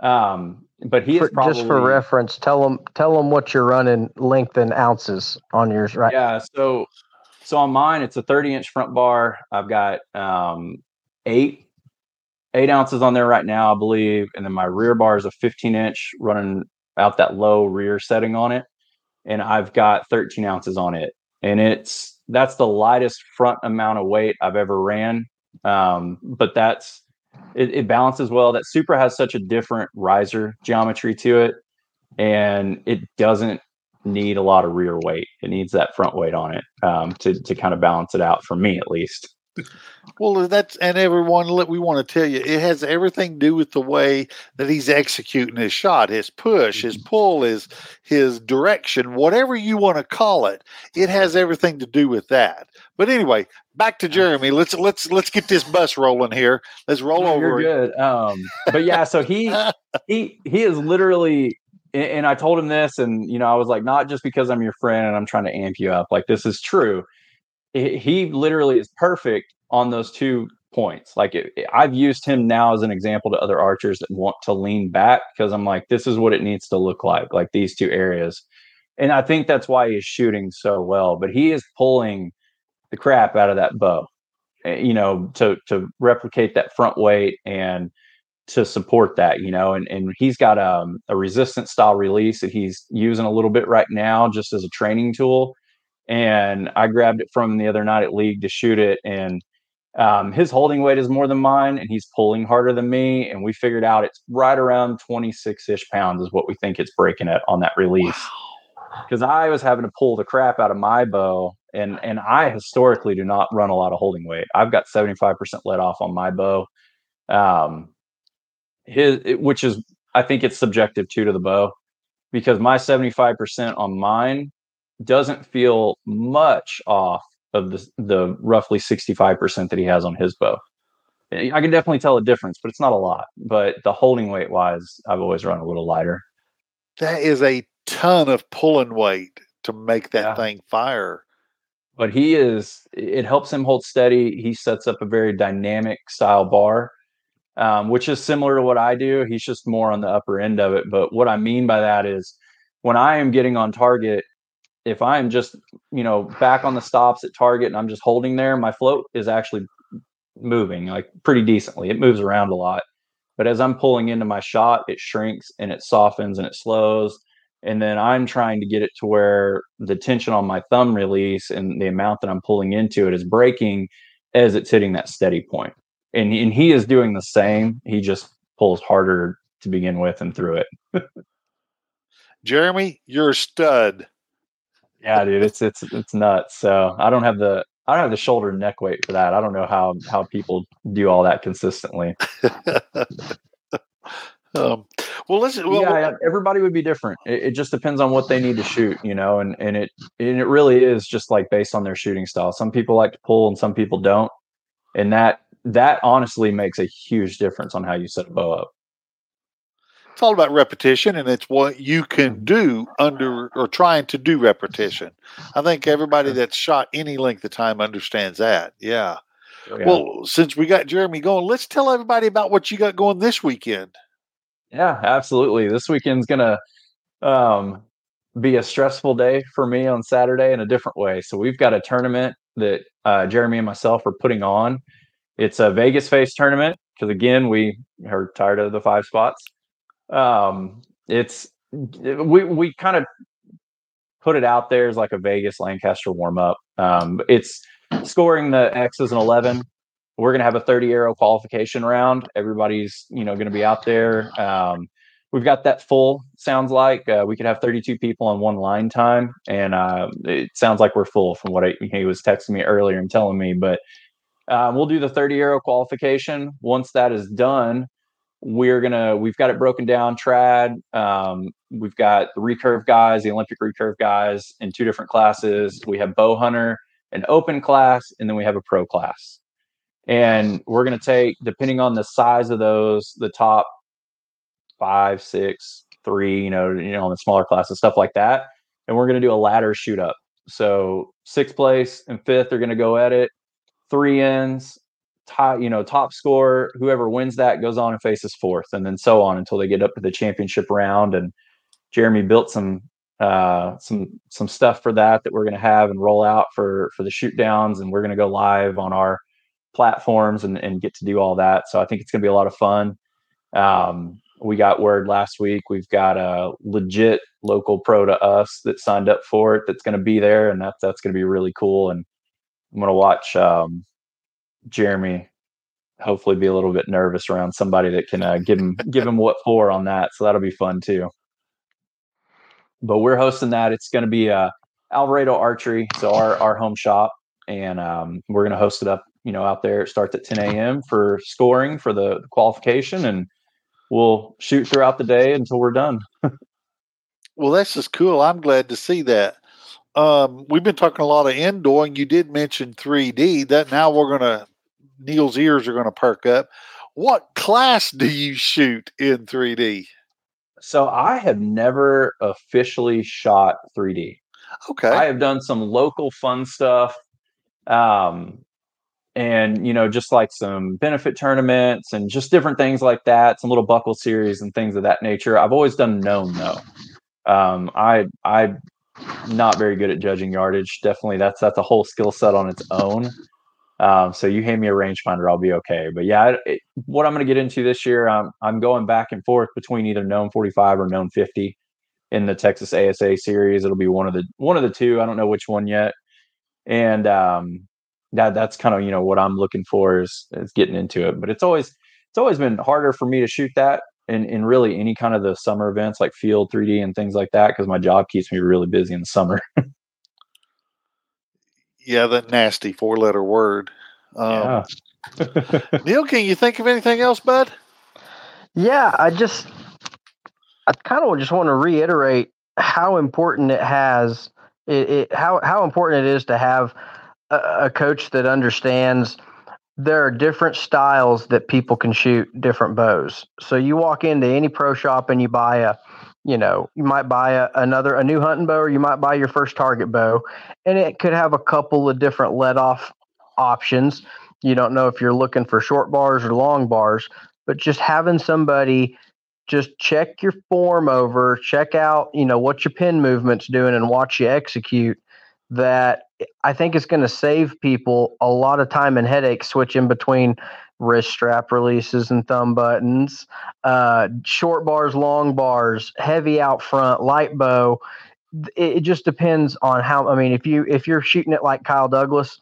Um, but he for, is probably, just for reference. Tell them tell them what you're running length and ounces on yours, right? Yeah. So so on mine, it's a 30 inch front bar. I've got um, eight eight ounces on there right now, I believe, and then my rear bar is a 15 inch running out that low rear setting on it and I've got 13 ounces on it. And it's that's the lightest front amount of weight I've ever ran. Um, but that's it, it balances well. That Supra has such a different riser geometry to it, and it doesn't need a lot of rear weight. It needs that front weight on it um, to to kind of balance it out for me at least. Well, that's and everyone. We want to tell you, it has everything to do with the way that he's executing his shot, his push, his mm-hmm. pull, his his direction, whatever you want to call it. It has everything to do with that. But anyway, back to Jeremy. Let's let's let's get this bus rolling here. Let's roll no, over. You're good. Um, but yeah, so he he he is literally and I told him this, and you know, I was like, not just because I'm your friend and I'm trying to amp you up. Like this is true. He literally is perfect on those two points. Like it, I've used him now as an example to other archers that want to lean back because I'm like, this is what it needs to look like, like these two areas. And I think that's why he's shooting so well. But he is pulling the crap out of that bow, eh, you know, to to replicate that front weight and to support that, you know, and, and he's got um, a resistance style release that he's using a little bit right now just as a training tool. And I grabbed it from the other night at league to shoot it and um, his holding weight is more than mine, and he's pulling harder than me. And we figured out it's right around 26 ish pounds is what we think it's breaking at on that release. Because wow. I was having to pull the crap out of my bow, and and I historically do not run a lot of holding weight. I've got 75% let off on my bow. Um, his which is I think it's subjective too to the bow because my 75% on mine doesn't feel much off of the the roughly 65% that he has on his bow. I can definitely tell a difference, but it's not a lot. But the holding weight wise, I've always run a little lighter. That is a ton of pulling weight to make that yeah. thing fire. But he is, it helps him hold steady. He sets up a very dynamic style bar, um, which is similar to what I do. He's just more on the upper end of it. But what I mean by that is when I am getting on target, if I'm just, you know, back on the stops at target and I'm just holding there, my float is actually moving like pretty decently. It moves around a lot. But as I'm pulling into my shot, it shrinks and it softens and it slows. And then I'm trying to get it to where the tension on my thumb release and the amount that I'm pulling into it is breaking. as it's hitting that steady point. And, and he is doing the same. He just pulls harder to begin with and through it. Jeremy, you're a stud. Yeah, dude, it's it's it's nuts. So I don't have the I don't have the shoulder and neck weight for that. I don't know how how people do all that consistently. um, well, listen. Well, yeah, everybody would be different. It, it, just depends on what they need to shoot, you know, and and it and it really is just like based on their shooting style. Some people like to pull, and some people don't, and that that honestly makes a huge difference on how you set a bow up it's all about repetition and it's what you can do under or trying to do repetition. I think everybody that's shot any length of time understands that. Yeah. Oh, yeah. Well, since we got Jeremy going, let's tell everybody about what you got going this weekend. Yeah, absolutely. This weekend's going to um, be a stressful day for me on Saturday in a different way. So we've got a tournament that uh, Jeremy and myself are putting on. It's a Vegas face tournament because again, we are tired of the five spots um, it's we we kind of put it out there as like a Vegas Lancaster warm up. Um, it's scoring the X as an 11. We're to have a 30 arrow qualification round. Everybody's, you know, to be out there. Um, we've got that full sounds like uh, we could have 32 people on one line time and uh, it sounds like we're full from what I, he was texting me earlier and telling me but uh, we'll do the 30 arrow qualification once that is done we're gonna we've got it broken down trad um, we've got the recurve guys the olympic recurve guys in two different classes. We have bow hunter an open class and then we have a pro class. And we're going to take depending on the size of those the top five six three you know you know in the smaller classes stuff like that and we're going to do a ladder shoot up. So sixth place and fifth are going to go at it. Three ends top, you know, top score, whoever wins that goes on and faces fourth, and then so on until they get up to the championship round. And Jeremy built some uh, some some stuff for that that we're going to have and roll out for for the shoot downs, and we're going to go live on our platforms and, and get to do all that. So I think it's going to be a lot of fun. Um, we got word last week. We've got a legit local pro to us that signed up for it. That's going to be there, and that's that's going to be really cool. And I'm going to watch um, Jeremy hopefully be a little bit nervous around somebody that can uh, give him give him what for on that. So that'll be fun too. But we're hosting that. It's going to be uh, Alvarado Archery, so our our home shop, and um, we're going to host it up. You know, out there. It starts at 10 a.m. for scoring for the qualification, and we'll shoot throughout the day until we're done. well, that's just cool. I'm glad to see that. Um, we've been talking a lot of indoor, and you did mention 3D. That now we're going to Neil's ears are going to perk up. What class do you shoot in 3D? So I have never officially shot 3D. Okay. I have done some local fun stuff. Um, and you know, just like some benefit tournaments and just different things like that, some little buckle series and things of that nature. I've always done known though. Um, I I not very good at judging yardage. Definitely, that's that's a whole skill set on its own. Um, so you hand me a rangefinder, I'll be okay. But yeah, it, what I'm going to get into this year, I'm I'm going back and forth between either known 45 or known 50 in the Texas ASA series. It'll be one of the one of the two. I don't know which one yet. And um, that that's kind of you know what I'm looking for is is getting into it. But it's always it's always been harder for me to shoot that in in really any kind of the summer events like field 3D and things like that because my job keeps me really busy in the summer. Yeah, that nasty four letter word. Um, yeah. Neil, can you think of anything else, bud? Yeah, I just, I kind of just want to reiterate how important it has, it, it how how important it is to have a, a coach that understands there are different styles that people can shoot different bows. So you walk into any pro shop and you buy a you know, you might buy a, another a new hunting bow, or you might buy your first target bow, and it could have a couple of different let off options. You don't know if you're looking for short bars or long bars, but just having somebody just check your form over, check out, you know, what your pin movement's doing and watch you execute. That I think is going to save people a lot of time and headache switching between wrist strap releases and thumb buttons, uh, short bars, long bars, heavy out front, light bow. It, it, just depends on how. I mean, if you if you're shooting it like Kyle Douglas,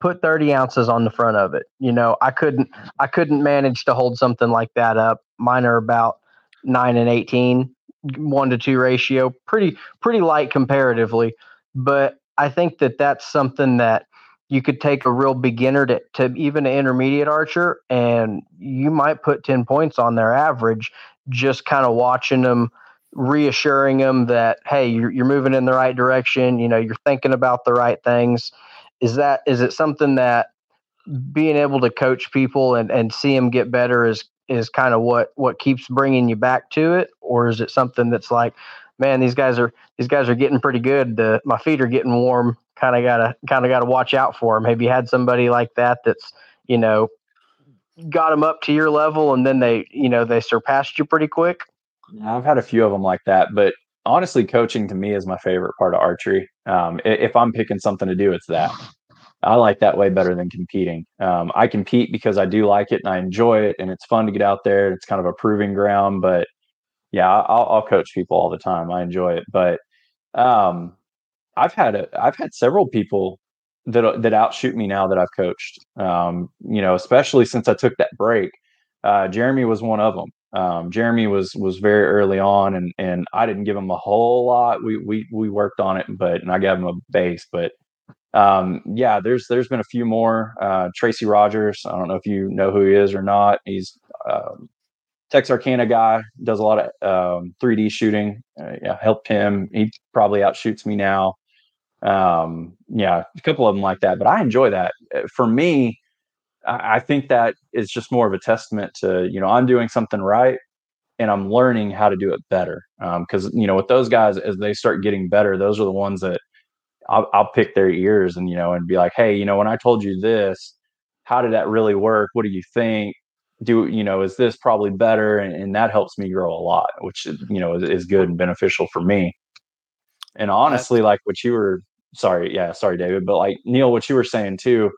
put 30 ounces on the front of it. You know, I couldn't I couldn't manage to hold something like that up. Mine are about nine and 18, one to two ratio, pretty pretty light comparatively. But I think that that's something that you could take a real beginner to, to even an intermediate archer and you might put 10 points on their average just kind of watching them reassuring them that hey you're, you're moving in the right direction you know you're thinking about the right things. Is that is it something that being able to coach people and, and see them get better is is kind of what what keeps bringing you back to it? Or is it something that's like man these guys are these guys are getting pretty good. The, my feet are getting warm kind of gotta kind of gotta watch out for them have you had somebody like that that's you know got them up to your level and then they you know they surpassed you pretty quick I've had a few of them like that, but honestly, coaching to me is my favorite part of archery. Um, if I'm picking something to do, it's that. I like that way better than competing. Um, I compete because I do like it and I enjoy it, and it's fun to get out there. It's kind of a proving ground, but yeah, I'll, I'll coach people all the time. I enjoy it, but um, I've had a, I've had several people that that outshoot me now that I've coached. Um, you know, especially since I took that break. Uh, Jeremy was one of them. Um, Jeremy was was very early on, and and I didn't give him a whole lot. We we we worked on it, but and I gave him a base, but um, yeah, there's there's been a few more. Uh, Tracy Rogers, I don't know if you know who he is or not. He's um, Texarkana guy, does a lot of um, 3D shooting. Uh, yeah, helped him. He probably outshoots me now. Um, yeah, a couple of them like that, but I enjoy that. Uh, for me, I think that is just more of a testament to you know I'm doing something right and I'm learning how to do it better. Um, because um, you know with those guys as they start getting better, those are the ones that I'll, I'll pick their ears and you know and be like, hey, you know when I told you this, how did that really work? What do you think? Do you know is this probably better? And, and that helps me grow a lot, which you know is, is good and beneficial for me. And honestly, like what you were, sorry, yeah, sorry, David, but like Neil, what you were saying too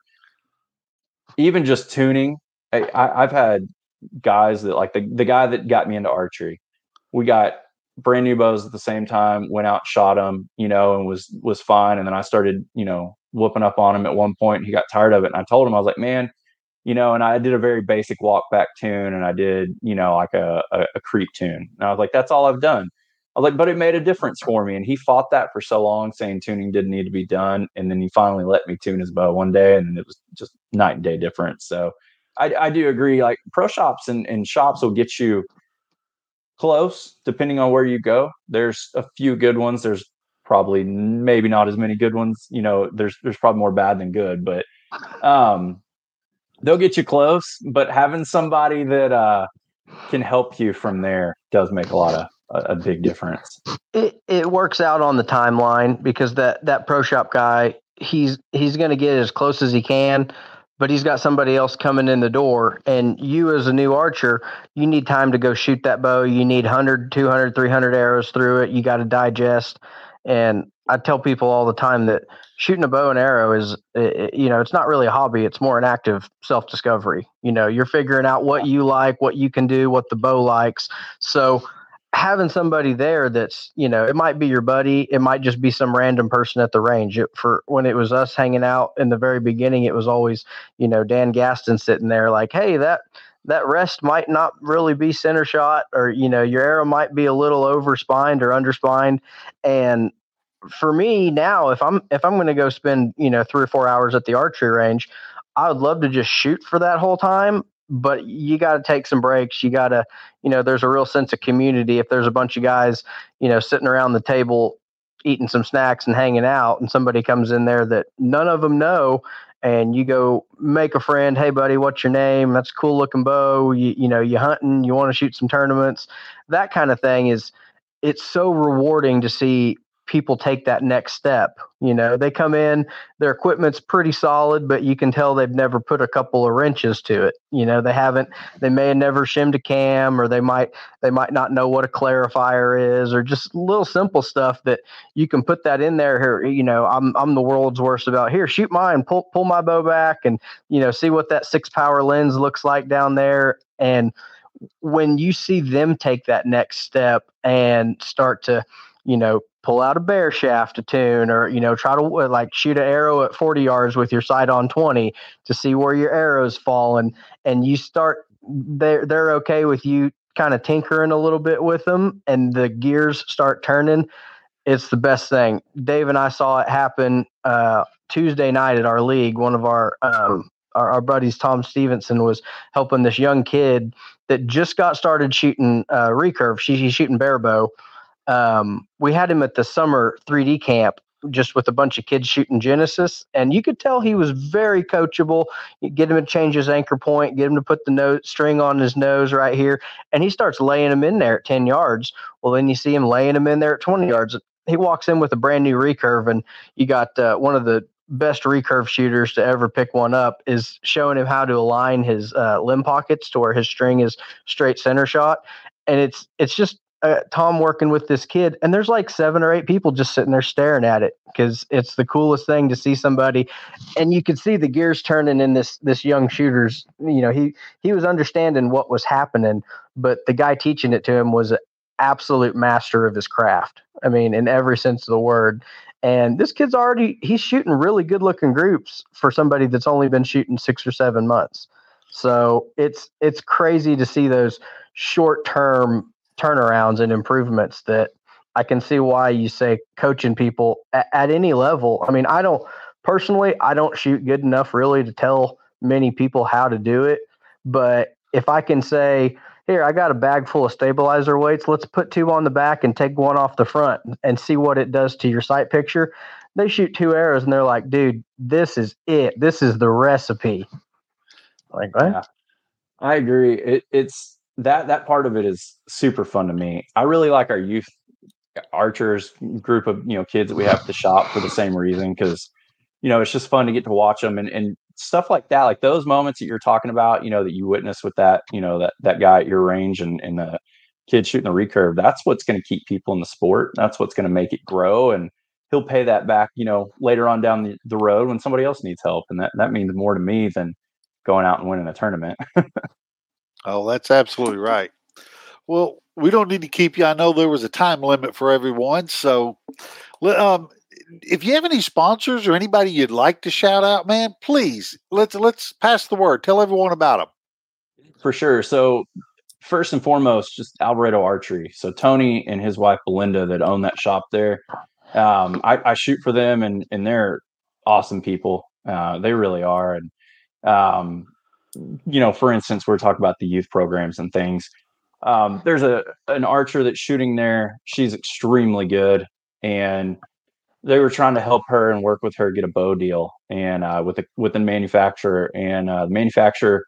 even just tuning, I, I, I've had guys that like the, the guy that got me into archery. We got brand new bows at the same time, went out, shot them, you know, and was was fine. And then I started, you know, whooping up on him at one point. He got tired of it. And I told him, I was like, man, you know, and I did a very basic walk back tune and I did, you know, like a, a, a creep tune. And I was like, that's all I've done. I was like, but it made a difference for me. And he fought that for so long, saying tuning didn't need to be done. And then he finally let me tune his bow one day, and it was just night and day difference. So I, I do agree. Like pro shops and, and shops will get you close depending on where you go. There's a few good ones. There's probably maybe not as many good ones. You know, there's there's probably more bad than good, but um, they'll get you close. But having somebody that uh, can help you from there does make a lot of a, big difference. It it works out on the timeline because that that pro shop guy he's he's going to get as close as he can but he's got somebody else coming in the door. And you as a new archer you need time to go shoot that bow. You need 100 200 300 arrows through it. You got to digest. And i tell people all the time that shooting a bow and arrow is you know it's not really a hobby. It's more an active self-discovery. You know you're figuring out what you like what you can do what the bow likes. So having somebody there that's you know it might be your buddy it might just be some random person at the range. It, for when it was us hanging out in the very beginning it was always you know dan gaston sitting there like hey that that rest might not really be center shot or you know your arrow might be a little over spined or underspined and for me now if i'm if i'm going to go spend you know three or four hours at the archery range I would love to just shoot for that whole time, but you got to take some breaks. You got to, you know, there's a real sense of community. If there's a bunch of guys, you know, sitting around the table eating some snacks and hanging out, and somebody comes in there that none of them know, and you go make a friend. Hey, buddy, what's your name? That's a cool looking bow. You, you know, you hunting. You want to shoot some tournaments. That kind of thing is. It's so rewarding to see people take that next step. You know, they come in, their equipment's pretty solid, but you can tell they've never put a couple of wrenches to it. You know, they haven't, they may have never shimmed a cam or they might, they might not know what a clarifier is or just little simple stuff that you can put that in there here. You know, I'm, I'm the world's worst about here, shoot mine, pull, pull my bow back and, you know, see what that six power lens looks like down there. And when you see them take that next step and start to, you know, pull out a bare shaft to tune or you know try to like shoot an arrow at 40 yards with your sight on 20 to see where your arrows fall and and you start they're they're okay with you kind of tinkering a little bit with them and the gears start turning it's the best thing. Dave and i saw it happen uh, tuesday night at our league. One of our um, our, our buddies tom stevenson was helping this young kid that just got started shooting uh, recurve. She, she's shooting barebow um, we had him at the summer 3D camp just with a bunch of kids shooting Genesis, and you could tell he was very coachable. You get him to change his anchor point, get him to put the nose string on his nose right here, and he starts laying him in there at 10 yards. Well, then you see him laying him in there at 20 yards. He walks in with a brand new recurve, and you got uh, one of the best recurve shooters to ever pick one up is showing him how to align his uh, limb pockets to where his string is straight center shot and it's it's just uh, Tom working with this kid, and there's like seven or eight people just sitting there staring at it because it's the coolest thing to see somebody, and you can see the gears turning in this this young shooter's. You know, he he was understanding what was happening, but the guy teaching it to him was an absolute master of his craft. I mean, in every sense of the word. And this kid's already he's shooting really good looking groups for somebody that's only been shooting six or seven months. So it's it's crazy to see those short term turnarounds and improvements that I can see why you say coaching people at, at, any level. I mean, I don't personally, I don't shoot good enough really to tell many people how to do it. But if I can say, here, I got a bag full of stabilizer weights, let's put two on the back and take one off the front and see what it does to your sight picture. They shoot two arrows and they're like, dude, this is it. This is the recipe. Like, what? Yeah, I agree. It, it's that that part of it is super fun to me. I really like our youth archers group of you know kids that we have the shop for the same reason because you know it's just fun to get to watch them and, and stuff like that like those moments that you're talking about you know that you witness with that you know that that guy at your range and and the kid shooting the recurve that's what's going to keep people in the sport that's what's going to make it grow and he'll pay that back you know later on down the, the road when somebody else needs help and that that means more to me than going out and winning a tournament Oh, that's absolutely right. Well, we don't need to keep you. I know there was a time limit for everyone. So, um, if you have any sponsors or anybody you'd like to shout out, man, please let's let's pass the word. Tell everyone about them. For sure. So, first and foremost, just Alvarado Archery. So Tony and his wife Belinda that own that shop there. Um, I, I, shoot for them, and and they're awesome people. Uh, they really are, and um, you know, for instance, we're talking about the youth programs and things. Um, there's a an archer that's shooting there. She's extremely good, and they were trying to help her and work with her get a bow deal and uh, with the with the manufacturer, and uh, the manufacturer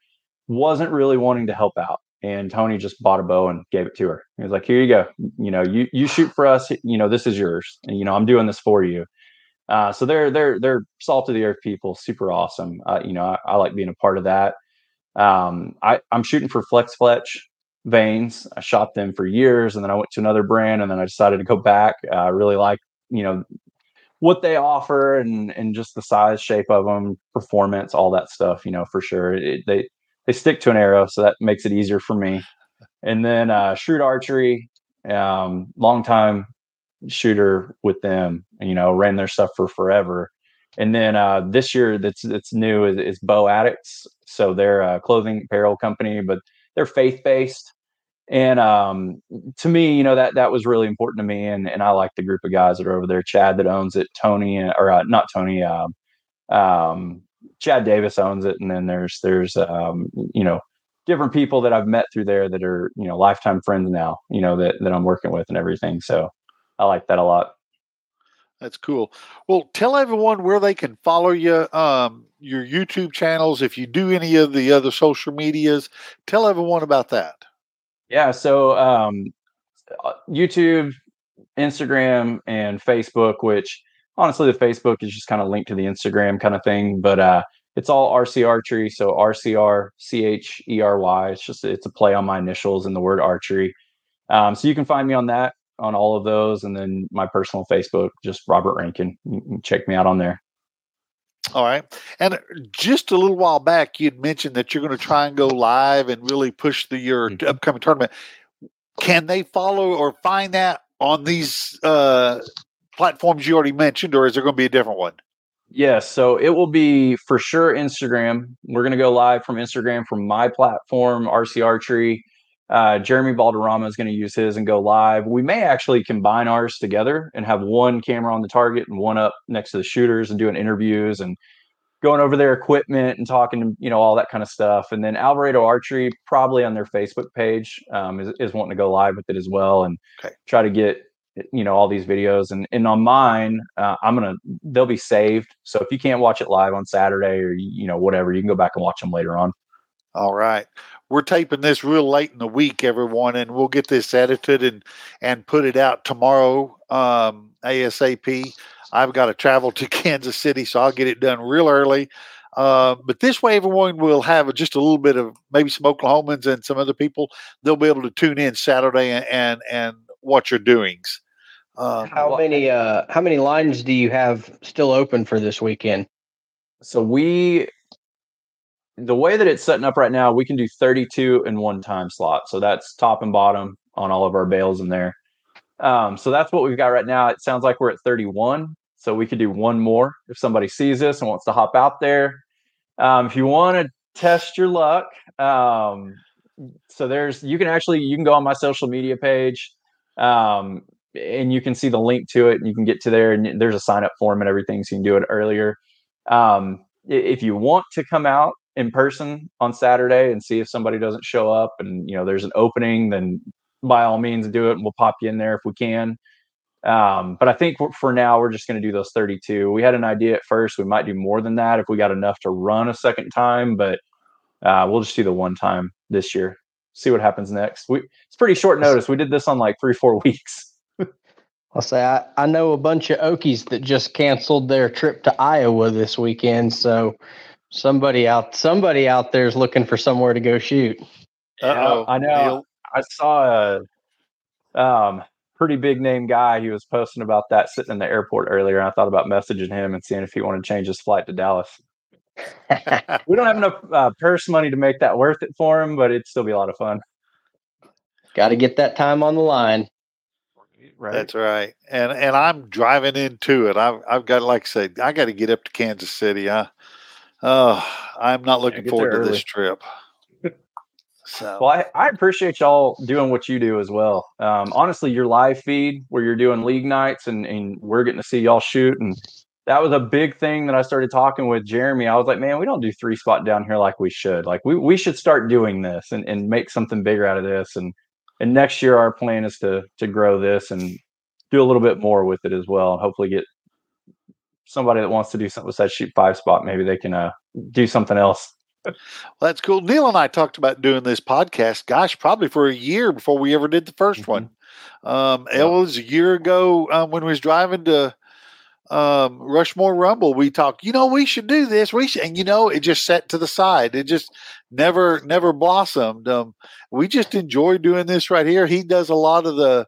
wasn't really wanting to help out. And Tony just bought a bow and gave it to her. He was like, "Here you go. You know, you you shoot for us. You know, this is yours. And you know, I'm doing this for you." Uh, so they're they're they're salt of the earth people, super awesome. Uh, you know, I, I, like being a part of that. Um, I, I'm shooting for Flex Fletch vanes. I shot them for years, and then I went to another brand, and then I decided to go back. I really like you know what they offer and and just the size, shape of them, performance, all that stuff. You know, for sure, it, they they stick to an arrow, so that makes it easier for me. And then uh, Shrewd Archery, um, long time shooter with them. You know, ran their stuff for forever. And then uh, this year, that's that's new is, is Bow Addicts. So they're a clothing apparel company, but they're faith based. And um, to me, you know that that was really important to me, and and I like the group of guys that are over there. Chad that owns it, Tony, or uh, not Tony, uh, um, Chad Davis owns it, and then there's there's um, you know different people that I've met through there that are you know lifetime friends now, you know that that I'm working with and everything. So I like that a lot. That's cool. Well, tell everyone where they can follow you, um, your YouTube channels. If you do any of the other social medias, tell everyone about that. Yeah. So um, uh, YouTube, Instagram, and Facebook. Which honestly, the Facebook is just kind of linked to the Instagram kind of thing, but uh, it's all RC Archery. So R C H E R Y. It's just it's a play on my initials in the word archery. Um, so you can find me on that on all of those, and then my personal Facebook, just Robert Rankin. check me out on there. All right. And just a little while back, you'd mentioned that you're going to try and go live and really push the your mm-hmm. upcoming tournament. Can they follow or find that on these uh, platforms you already mentioned, or is there going to be a different one? Yes, so it will be for sure Instagram. We're going to go live from Instagram from my platform, RC Archery. Uh, Jeremy Balderrama is going to use his and go live. We may actually combine ours together and have one camera on the target and one up next to the shooters and doing interviews and going over their equipment and talking to you know all that kind of stuff. And then Alvarado Archery probably on their Facebook page um, is, is wanting to go live with it as well and okay. try to get you know all these videos and and on mine uh, i'm gonna they'll be saved so if you can't watch it live on saturday or you know whatever you can go back and watch them later on all right we're taping this real late in the week everyone and we'll get this edited and and put it out tomorrow um asap i've got to travel to kansas city so i'll get it done real early uh, but this way, everyone will have just a little bit of maybe some Oklahomans and some other people. They'll be able to tune in Saturday and and, and watch your doings. Um, how many uh how many lines do you have still open for this weekend? So we the way that it's setting up right now, we can do 32 in one time slot. So that's top and bottom on all of our bales in there. Um, so that's what we've got right now. It sounds like we're at 31. So we could do one more if somebody sees this and wants to hop out there. Um, if you want to test your luck, um, so there's you can actually you can go on my social media page um, and you can see the link to it and you can get to there and there's a sign up form and everything so you can do it earlier um, if you want to come out in person on saturday and see if somebody doesn't show up and you know there's an opening then by all means do it. And we'll pop you in there if we can. Um, but i think for now we're just going to do those 32 we had an idea at first we might do more than that if we got enough to run a second time but uh, we'll just do the one time this year. See what happens next. We it's pretty short notice. We did this on like three four weeks. I'll say I, I know a bunch of Okies that just canceled their trip to Iowa this weekend. So somebody out somebody out there is looking for somewhere to go shoot. oh I know. I saw a um, pretty big name guy. He was posting about that sitting in the airport earlier. And I thought about messaging him and seeing if he wanted to change his flight to Dallas. we don't have enough uh, purse money to make that worth it for him, but it'd still be a lot of fun. Got to get that time on the line. Right. That's right. And and I'm driving into it. I've I've got like I said, I got to get up to Kansas City. I, oh, I'm not looking yeah, forward to this trip. So. Well, I, I appreciate y'all doing what you do as well. Um, honestly, your live feed where you're doing league nights and, and we're getting to see y'all shoot. And that was a big thing that I started talking with Jeremy. I was like, man, we don't do three spot down here like we should. Like we, we should start doing this and, and make something bigger out of this. And and next year our plan is to to grow this and do a little bit more with it as well and hopefully get somebody that wants to do something with that shoot five spot maybe they can uh, do something else well, that's cool. Neil and I talked about doing this podcast, gosh, probably for a year before we ever did the 1st mm-hmm. one. Um, yeah. It was a year ago um, when we was driving to um, Rushmore Rumble, we talked, you know, we should do this. We should, and you know, it just set to the side. It just never, never blossomed. Um, we just enjoy doing this right here. He does a lot of the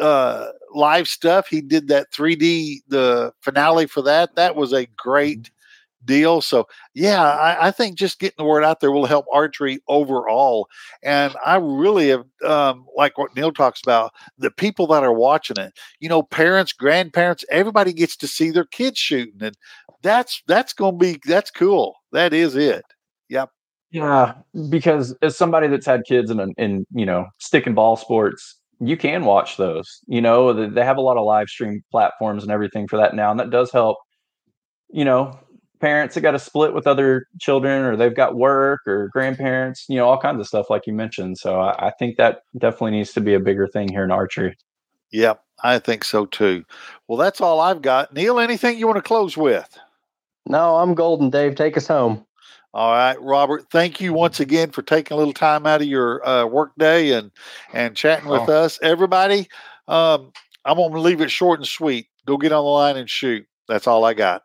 uh, live stuff. He did that 3D, the finale for that. That was a great mm-hmm deal. So yeah, I, I, think just getting the word out there will help archery overall. And I really have um, like what Neil talks about the people that are watching it. You know, parents, grandparents, everybody gets to see their kids shooting, and that's that's going to be that's cool. That is it. Yep. Yeah, because as somebody that's had kids in in you know stick and ball sports, you can watch those. You know, they have a lot of live stream platforms and everything for that now, and that does help. You know, parents that got to split with other children or they've got work or grandparents, you know, all kinds of stuff like you mentioned. So I, I think that definitely needs to be a bigger thing here in archery. Yep, I think so too. Well, that's all I've got. Neil, anything you want to close with? No, I'm golden, Dave. Take us home. All right, Robert. Thank you once again for taking a little time out of your uh, work day and and chatting with oh. us, everybody. Um, I'm going to leave it short and sweet. Go get on the line and shoot. That's all I got.